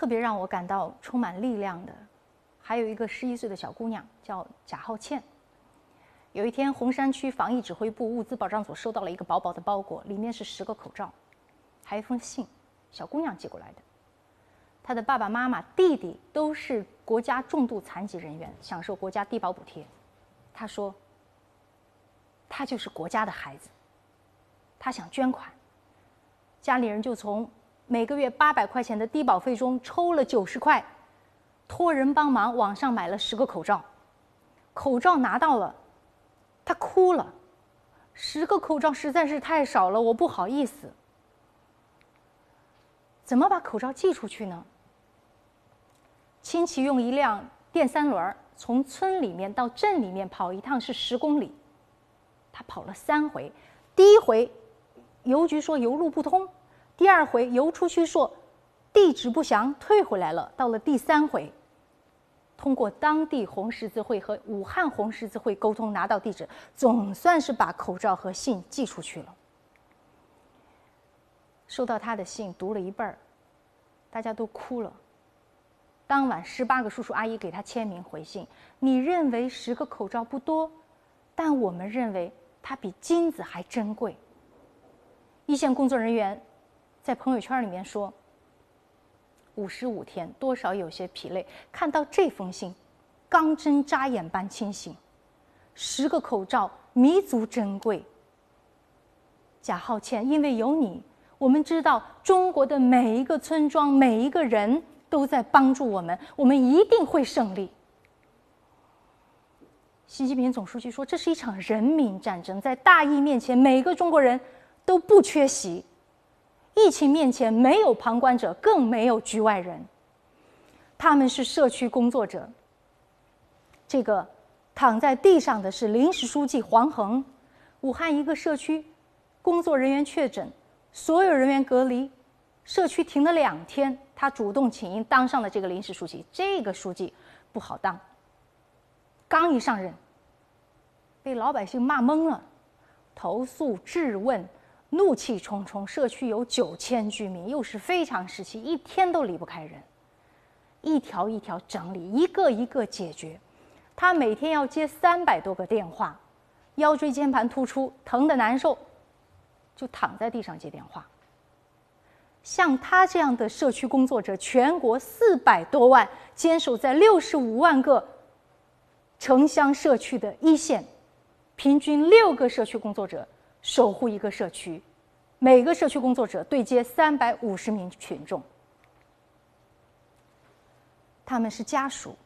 特别让我感到充满力量的，还有一个十一岁的小姑娘，叫贾浩倩。有一天，红山区防疫指挥部物资保障所收到了一个薄薄的包裹，里面是十个口罩，还有一封信，小姑娘寄过来的。她的爸爸妈妈、弟弟都是国家重度残疾人员，享受国家低保补贴。她说：“她就是国家的孩子，她想捐款，家里人就从每个月八百块钱的低保费中抽了九十块，托人帮忙网上买了十个口罩，口罩拿到了。”他哭了，十个口罩实在是太少了，我不好意思。怎么把口罩寄出去呢？亲戚用一辆电三轮儿从村里面到镇里面跑一趟是十公里，他跑了三回，第一回邮局说邮路不通，第二回邮出去说地址不详，退回来了，到了第三回。通过当地红十字会和武汉红十字会沟通，拿到地址，总算是把口罩和信寄出去了。收到他的信，读了一半儿，大家都哭了。当晚，十八个叔叔阿姨给他签名回信。你认为十个口罩不多，但我们认为它比金子还珍贵。一线工作人员在朋友圈里面说。五十五天，多少有些疲累。看到这封信，钢针扎眼般清醒。十个口罩弥足珍贵。贾浩倩，因为有你，我们知道中国的每一个村庄、每一个人都在帮助我们，我们一定会胜利。习近平总书记说：“这是一场人民战争，在大义面前，每个中国人都不缺席。”疫情面前，没有旁观者，更没有局外人。他们是社区工作者。这个躺在地上的是临时书记黄恒。武汉一个社区工作人员确诊，所有人员隔离，社区停了两天。他主动请缨当上了这个临时书记。这个书记不好当。刚一上任，被老百姓骂懵了，投诉质问。怒气冲冲，社区有九千居民，又是非常时期，一天都离不开人，一条一条整理，一个一个解决。他每天要接三百多个电话，腰椎间盘突出，疼得难受，就躺在地上接电话。像他这样的社区工作者，全国四百多万，坚守在六十五万个城乡社区的一线，平均六个社区工作者。守护一个社区，每个社区工作者对接三百五十名群众，他们是家属。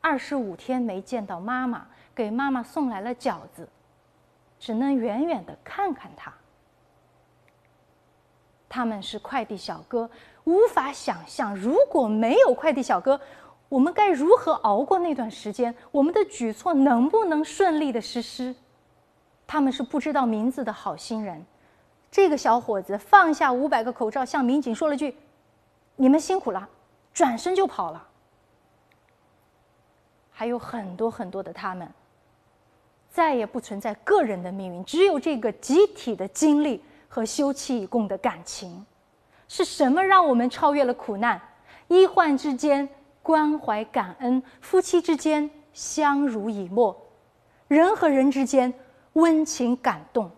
二十五天没见到妈妈，给妈妈送来了饺子，只能远远的看看她。他们是快递小哥，无法想象如果没有快递小哥，我们该如何熬过那段时间？我们的举措能不能顺利的实施？他们是不知道名字的好心人。这个小伙子放下五百个口罩，向民警说了句：“你们辛苦了”，转身就跑了。还有很多很多的他们，再也不存在个人的命运，只有这个集体的经历和休戚与共的感情。是什么让我们超越了苦难？医患之间关怀感恩，夫妻之间相濡以沫，人和人之间。温情感动，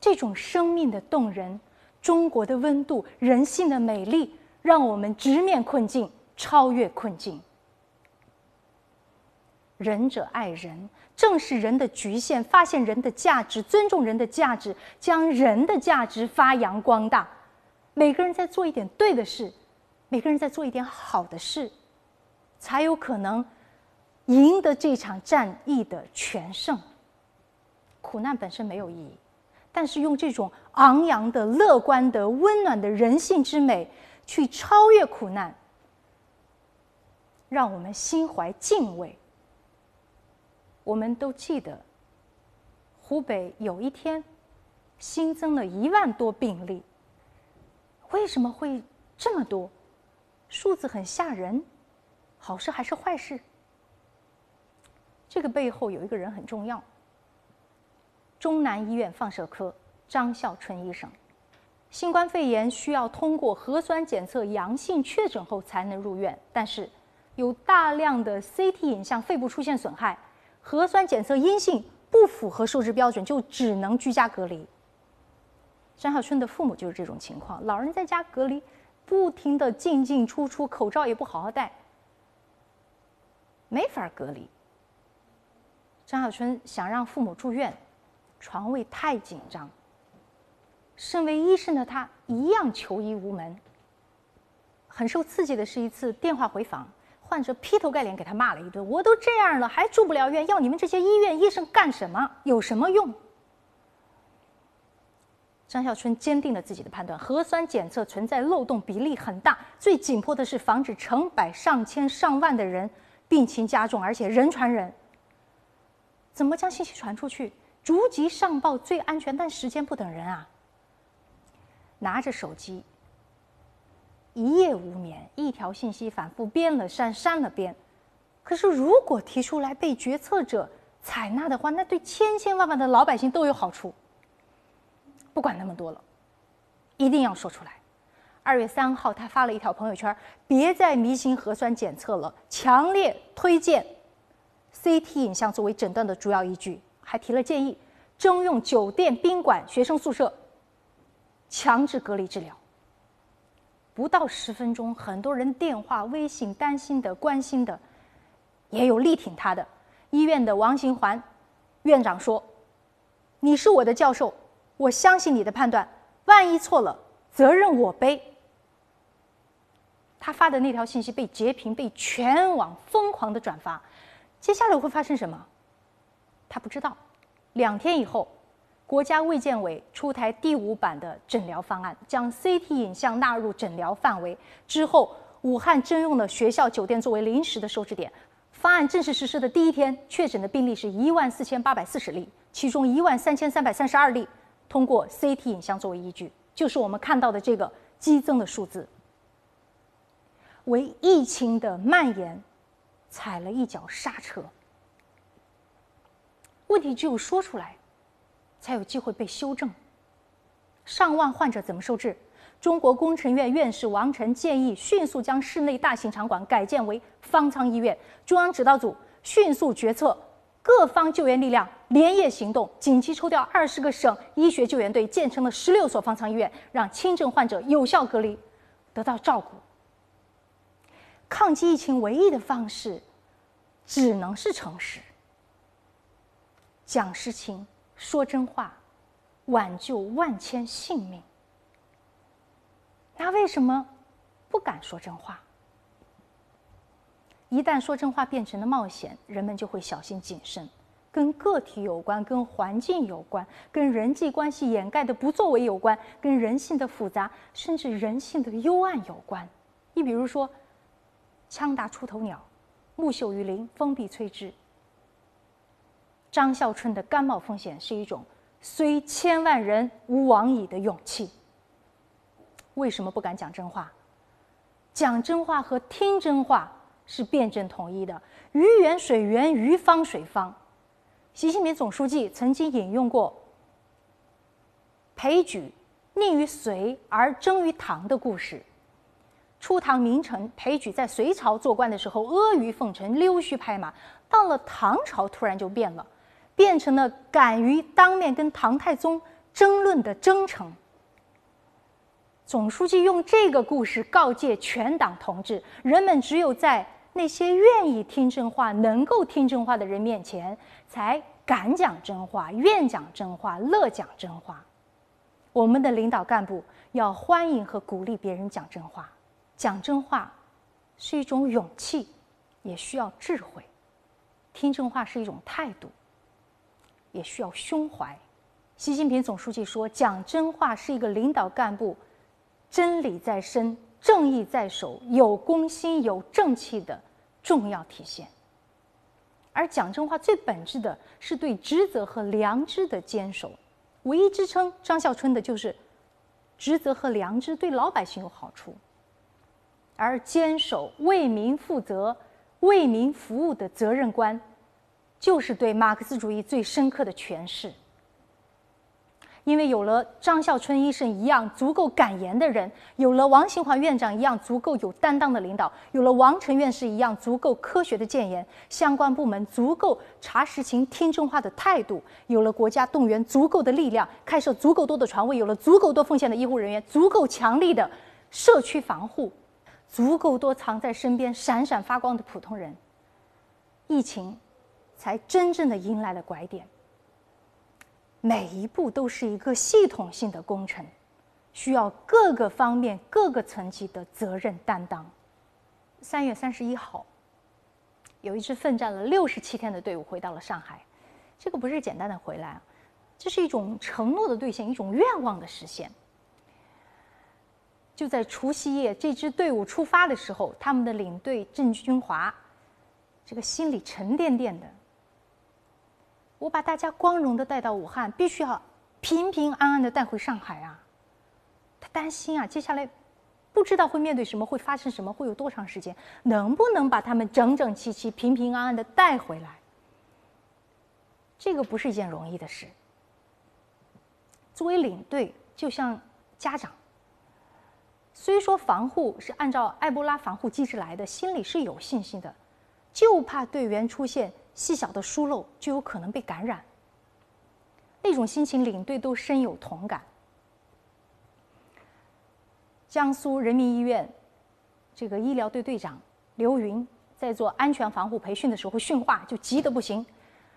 这种生命的动人，中国的温度，人性的美丽，让我们直面困境，超越困境。仁者爱人，正是人的局限，发现人的价值，尊重人的价值，将人的价值发扬光大。每个人在做一点对的事，每个人在做一点好的事，才有可能赢得这场战役的全胜。苦难本身没有意义，但是用这种昂扬的、乐观的、温暖的人性之美去超越苦难，让我们心怀敬畏。我们都记得，湖北有一天新增了一万多病例，为什么会这么多？数字很吓人，好事还是坏事？这个背后有一个人很重要。中南医院放射科张孝春医生，新冠肺炎需要通过核酸检测阳性确诊后才能入院，但是有大量的 CT 影像肺部出现损害，核酸检测阴性不符合收治标准，就只能居家隔离。张小春的父母就是这种情况，老人在家隔离，不停的进进出出，口罩也不好好戴，没法隔离。张小春想让父母住院，床位太紧张。身为医生的他一样求医无门。很受刺激的是一次电话回访，患者劈头盖脸给他骂了一顿：“我都这样了，还住不了院，要你们这些医院医生干什么？有什么用？”张孝春坚定了自己的判断：核酸检测存在漏洞，比例很大。最紧迫的是防止成百上千上万的人病情加重，而且人传人。怎么将信息传出去？逐级上报最安全，但时间不等人啊！拿着手机，一夜无眠，一条信息反复编了删，删了编。可是，如果提出来被决策者采纳的话，那对千千万万的老百姓都有好处。不管那么多了，一定要说出来。二月三号，他发了一条朋友圈：“别再迷信核酸检测了，强烈推荐 CT 影像作为诊断的主要依据。”还提了建议：征用酒店、宾馆、学生宿舍。强制隔离治疗，不到十分钟，很多人电话、微信担心的、关心的，也有力挺他的。医院的王行环院长说：“你是我的教授，我相信你的判断，万一错了，责任我背。”他发的那条信息被截屏，被全网疯狂的转发。接下来会发生什么？他不知道。两天以后。国家卫健委出台第五版的诊疗方案，将 CT 影像纳入诊疗范围。之后，武汉征用了学校、酒店作为临时的收治点。方案正式实施的第一天，确诊的病例是一万四千八百四十例，其中一万三千三百三十二例通过 CT 影像作为依据，就是我们看到的这个激增的数字，为疫情的蔓延踩了一脚刹车。问题只有说出来。才有机会被修正。上万患者怎么收治？中国工程院院士王晨建议迅速将室内大型场馆改建为方舱医院。中央指导组迅速决策，各方救援力量连夜行动，紧急抽调二十个省医学救援队，建成了十六所方舱医院，让轻症患者有效隔离，得到照顾。抗击疫情唯一的方式，只能是诚实，讲实情。说真话，挽救万千性命。那为什么不敢说真话？一旦说真话变成了冒险，人们就会小心谨慎。跟个体有关，跟环境有关，跟人际关系掩盖的不作为有关，跟人性的复杂甚至人性的幽暗有关。你比如说，枪打出头鸟，木秀于林，风必摧之。张孝春的甘冒风险是一种虽千万人吾往矣的勇气。为什么不敢讲真话？讲真话和听真话是辩证统一的，鱼圆水圆，鱼方水方。习近平总书记曾经引用过裴矩宁于隋而争于唐的故事。初唐名臣裴矩在隋朝做官的时候阿谀奉承、溜须拍马，到了唐朝突然就变了。变成了敢于当面跟唐太宗争论的征程。总书记用这个故事告诫全党同志：人们只有在那些愿意听真话、能够听真话的人面前，才敢讲真话、愿讲真话、乐讲真话。我们的领导干部要欢迎和鼓励别人讲真话。讲真话是一种勇气，也需要智慧；听真话是一种态度。也需要胸怀。习近平总书记说：“讲真话是一个领导干部真理在身、正义在手、有公心、有正气的重要体现。”而讲真话最本质的是对职责和良知的坚守。唯一支撑张孝春的就是职责和良知对老百姓有好处，而坚守为民负责、为民服务的责任观。就是对马克思主义最深刻的诠释。因为有了张孝春医生一样足够敢言的人，有了王新华院长一样足够有担当的领导，有了王成院士一样足够科学的谏言，相关部门足够查实情、听真话的态度，有了国家动员足够的力量，开设足够多的床位，有了足够多奉献的医护人员，足够强力的社区防护，足够多藏在身边闪闪发光的普通人，疫情才真正的迎来了拐点。每一步都是一个系统性的工程，需要各个方面、各个层级的责任担当。三月三十一号，有一支奋战了六十七天的队伍回到了上海。这个不是简单的回来，这是一种承诺的兑现，一种愿望的实现。就在除夕夜，这支队伍出发的时候，他们的领队郑军华，这个心里沉甸甸的。我把大家光荣的带到武汉，必须要平平安安的带回上海啊！他担心啊，接下来不知道会面对什么，会发生什么，会有多长时间，能不能把他们整整齐齐、平平安安的带回来？这个不是一件容易的事。作为领队，就像家长，虽说防护是按照埃博拉防护机制来的，心里是有信心的，就怕队员出现。细小的疏漏就有可能被感染，那种心情领队都深有同感。江苏人民医院这个医疗队队长刘云在做安全防护培训的时候训话就急得不行，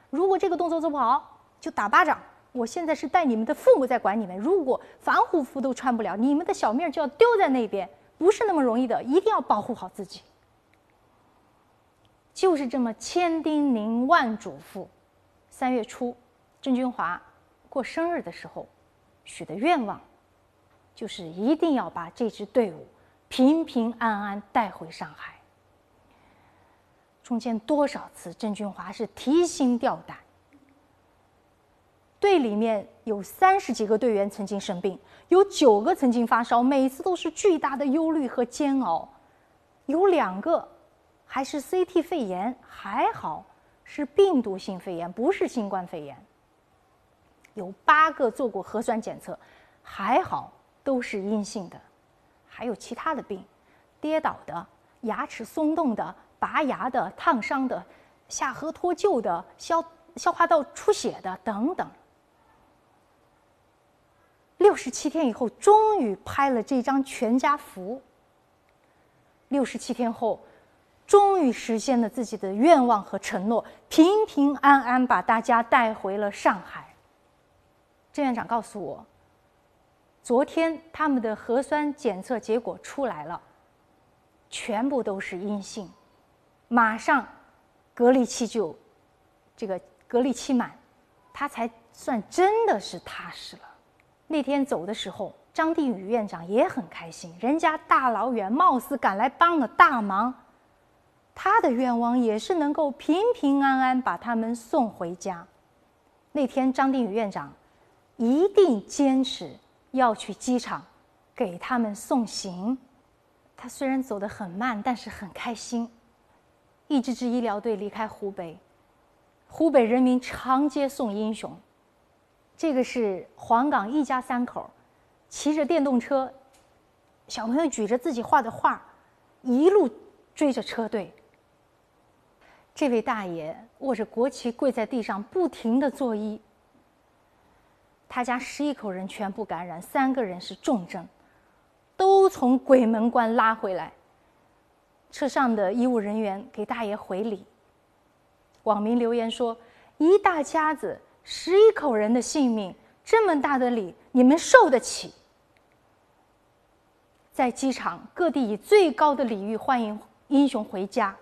如果这个动作做不好就打巴掌。我现在是带你们的父母在管你们，如果防护服都穿不了，你们的小命就要丢在那边，不是那么容易的，一定要保护好自己。就是这么千叮咛万嘱咐。三月初，郑军华过生日的时候，许的愿望，就是一定要把这支队伍平平安安带回上海。中间多少次，郑军华是提心吊胆。队里面有三十几个队员曾经生病，有九个曾经发烧，每次都是巨大的忧虑和煎熬。有两个。还是 CT 肺炎，还好是病毒性肺炎，不是新冠肺炎。有八个做过核酸检测，还好都是阴性的。还有其他的病，跌倒的、牙齿松动的、拔牙的、烫伤的、下颌脱臼的、消消化道出血的等等。六十七天以后，终于拍了这张全家福。六十七天后。终于实现了自己的愿望和承诺，平平安安把大家带回了上海。郑院长告诉我，昨天他们的核酸检测结果出来了，全部都是阴性，马上隔离期就这个隔离期满，他才算真的是踏实了。那天走的时候，张定宇院长也很开心，人家大老远貌似赶来帮了大忙。他的愿望也是能够平平安安把他们送回家。那天，张定宇院长一定坚持要去机场给他们送行。他虽然走得很慢，但是很开心。一支支医疗队离开湖北，湖北人民长街送英雄。这个是黄冈一家三口，骑着电动车，小朋友举着自己画的画，一路追着车队。这位大爷握着国旗跪在地上，不停的作揖。他家十一口人全部感染，三个人是重症，都从鬼门关拉回来。车上的医务人员给大爷回礼。网民留言说：“一大家子十一口人的性命，这么大的礼，你们受得起？”在机场，各地以最高的礼遇欢迎英雄回家。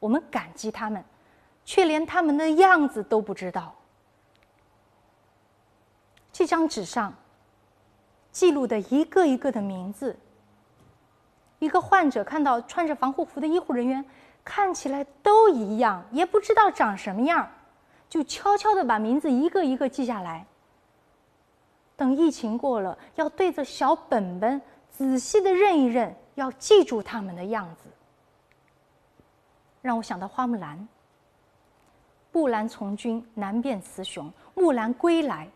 我们感激他们，却连他们的样子都不知道。这张纸上记录的一个一个的名字，一个患者看到穿着防护服的医护人员，看起来都一样，也不知道长什么样，就悄悄的把名字一个一个记下来。等疫情过了，要对着小本本仔细的认一认，要记住他们的样子。让我想到花木兰。木兰从军，难辨雌雄；木兰归来，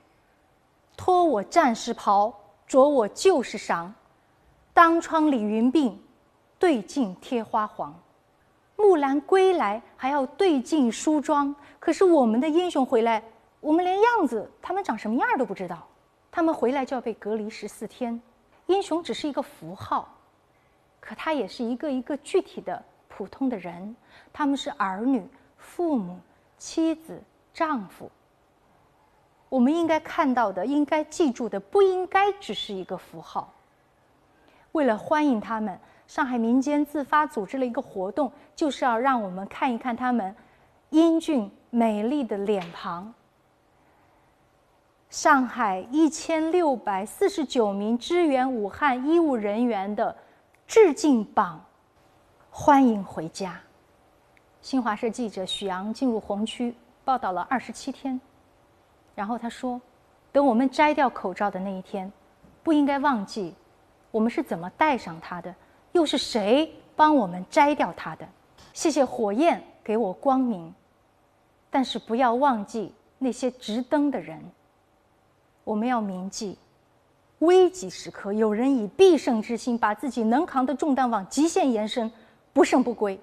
脱我战士袍，着我旧时裳。当窗理云鬓，对镜贴花黄。木兰归来还要对镜梳妆，可是我们的英雄回来，我们连样子他们长什么样都不知道。他们回来就要被隔离十四天。英雄只是一个符号，可他也是一个一个具体的普通的人。他们是儿女、父母、妻子、丈夫。我们应该看到的、应该记住的，不应该只是一个符号。为了欢迎他们，上海民间自发组织了一个活动，就是要让我们看一看他们英俊美丽的脸庞。上海一千六百四十九名支援武汉医务人员的致敬榜，欢迎回家。新华社记者许阳进入红区报道了二十七天，然后他说：“等我们摘掉口罩的那一天，不应该忘记。”我们是怎么戴上它的？又是谁帮我们摘掉它的？谢谢火焰给我光明，但是不要忘记那些直灯的人。我们要铭记，危急时刻有人以必胜之心把自己能扛的重担往极限延伸，不胜不归。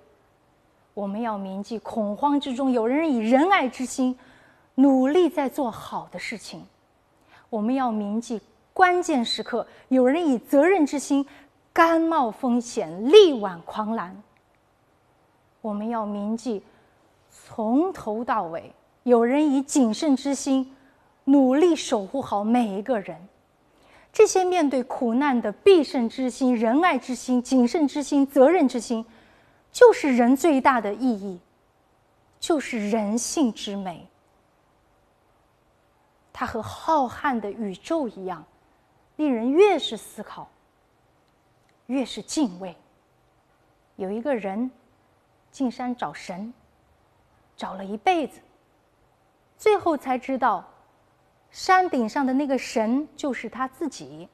我们要铭记，恐慌之中有人以仁爱之心努力在做好的事情。我们要铭记。关键时刻，有人以责任之心甘冒风险、力挽狂澜。我们要铭记，从头到尾，有人以谨慎之心努力守护好每一个人。这些面对苦难的必胜之心、仁爱之心、谨慎之心、责任之心，就是人最大的意义，就是人性之美。它和浩瀚的宇宙一样。令人越是思考，越是敬畏。有一个人进山找神，找了一辈子，最后才知道，山顶上的那个神就是他自己。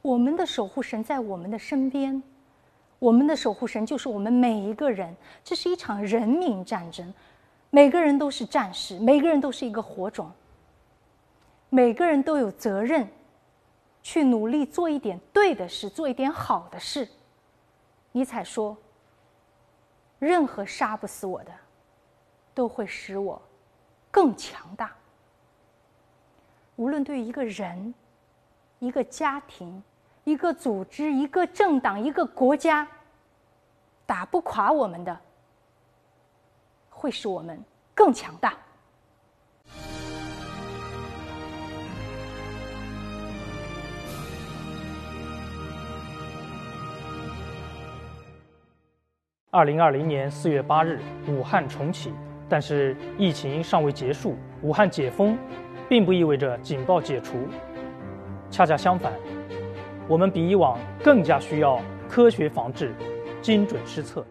我们的守护神在我们的身边，我们的守护神就是我们每一个人。这是一场人民战争，每个人都是战士，每个人都是一个火种，每个人都有责任。去努力做一点对的事，做一点好的事。尼采说：“任何杀不死我的，都会使我更强大。”无论对于一个人、一个家庭、一个组织、一个政党、一个国家，打不垮我们的，会使我们更强大。二零二零年四月八日，武汉重启，但是疫情尚未结束。武汉解封，并不意味着警报解除，恰恰相反，我们比以往更加需要科学防治，精准施策。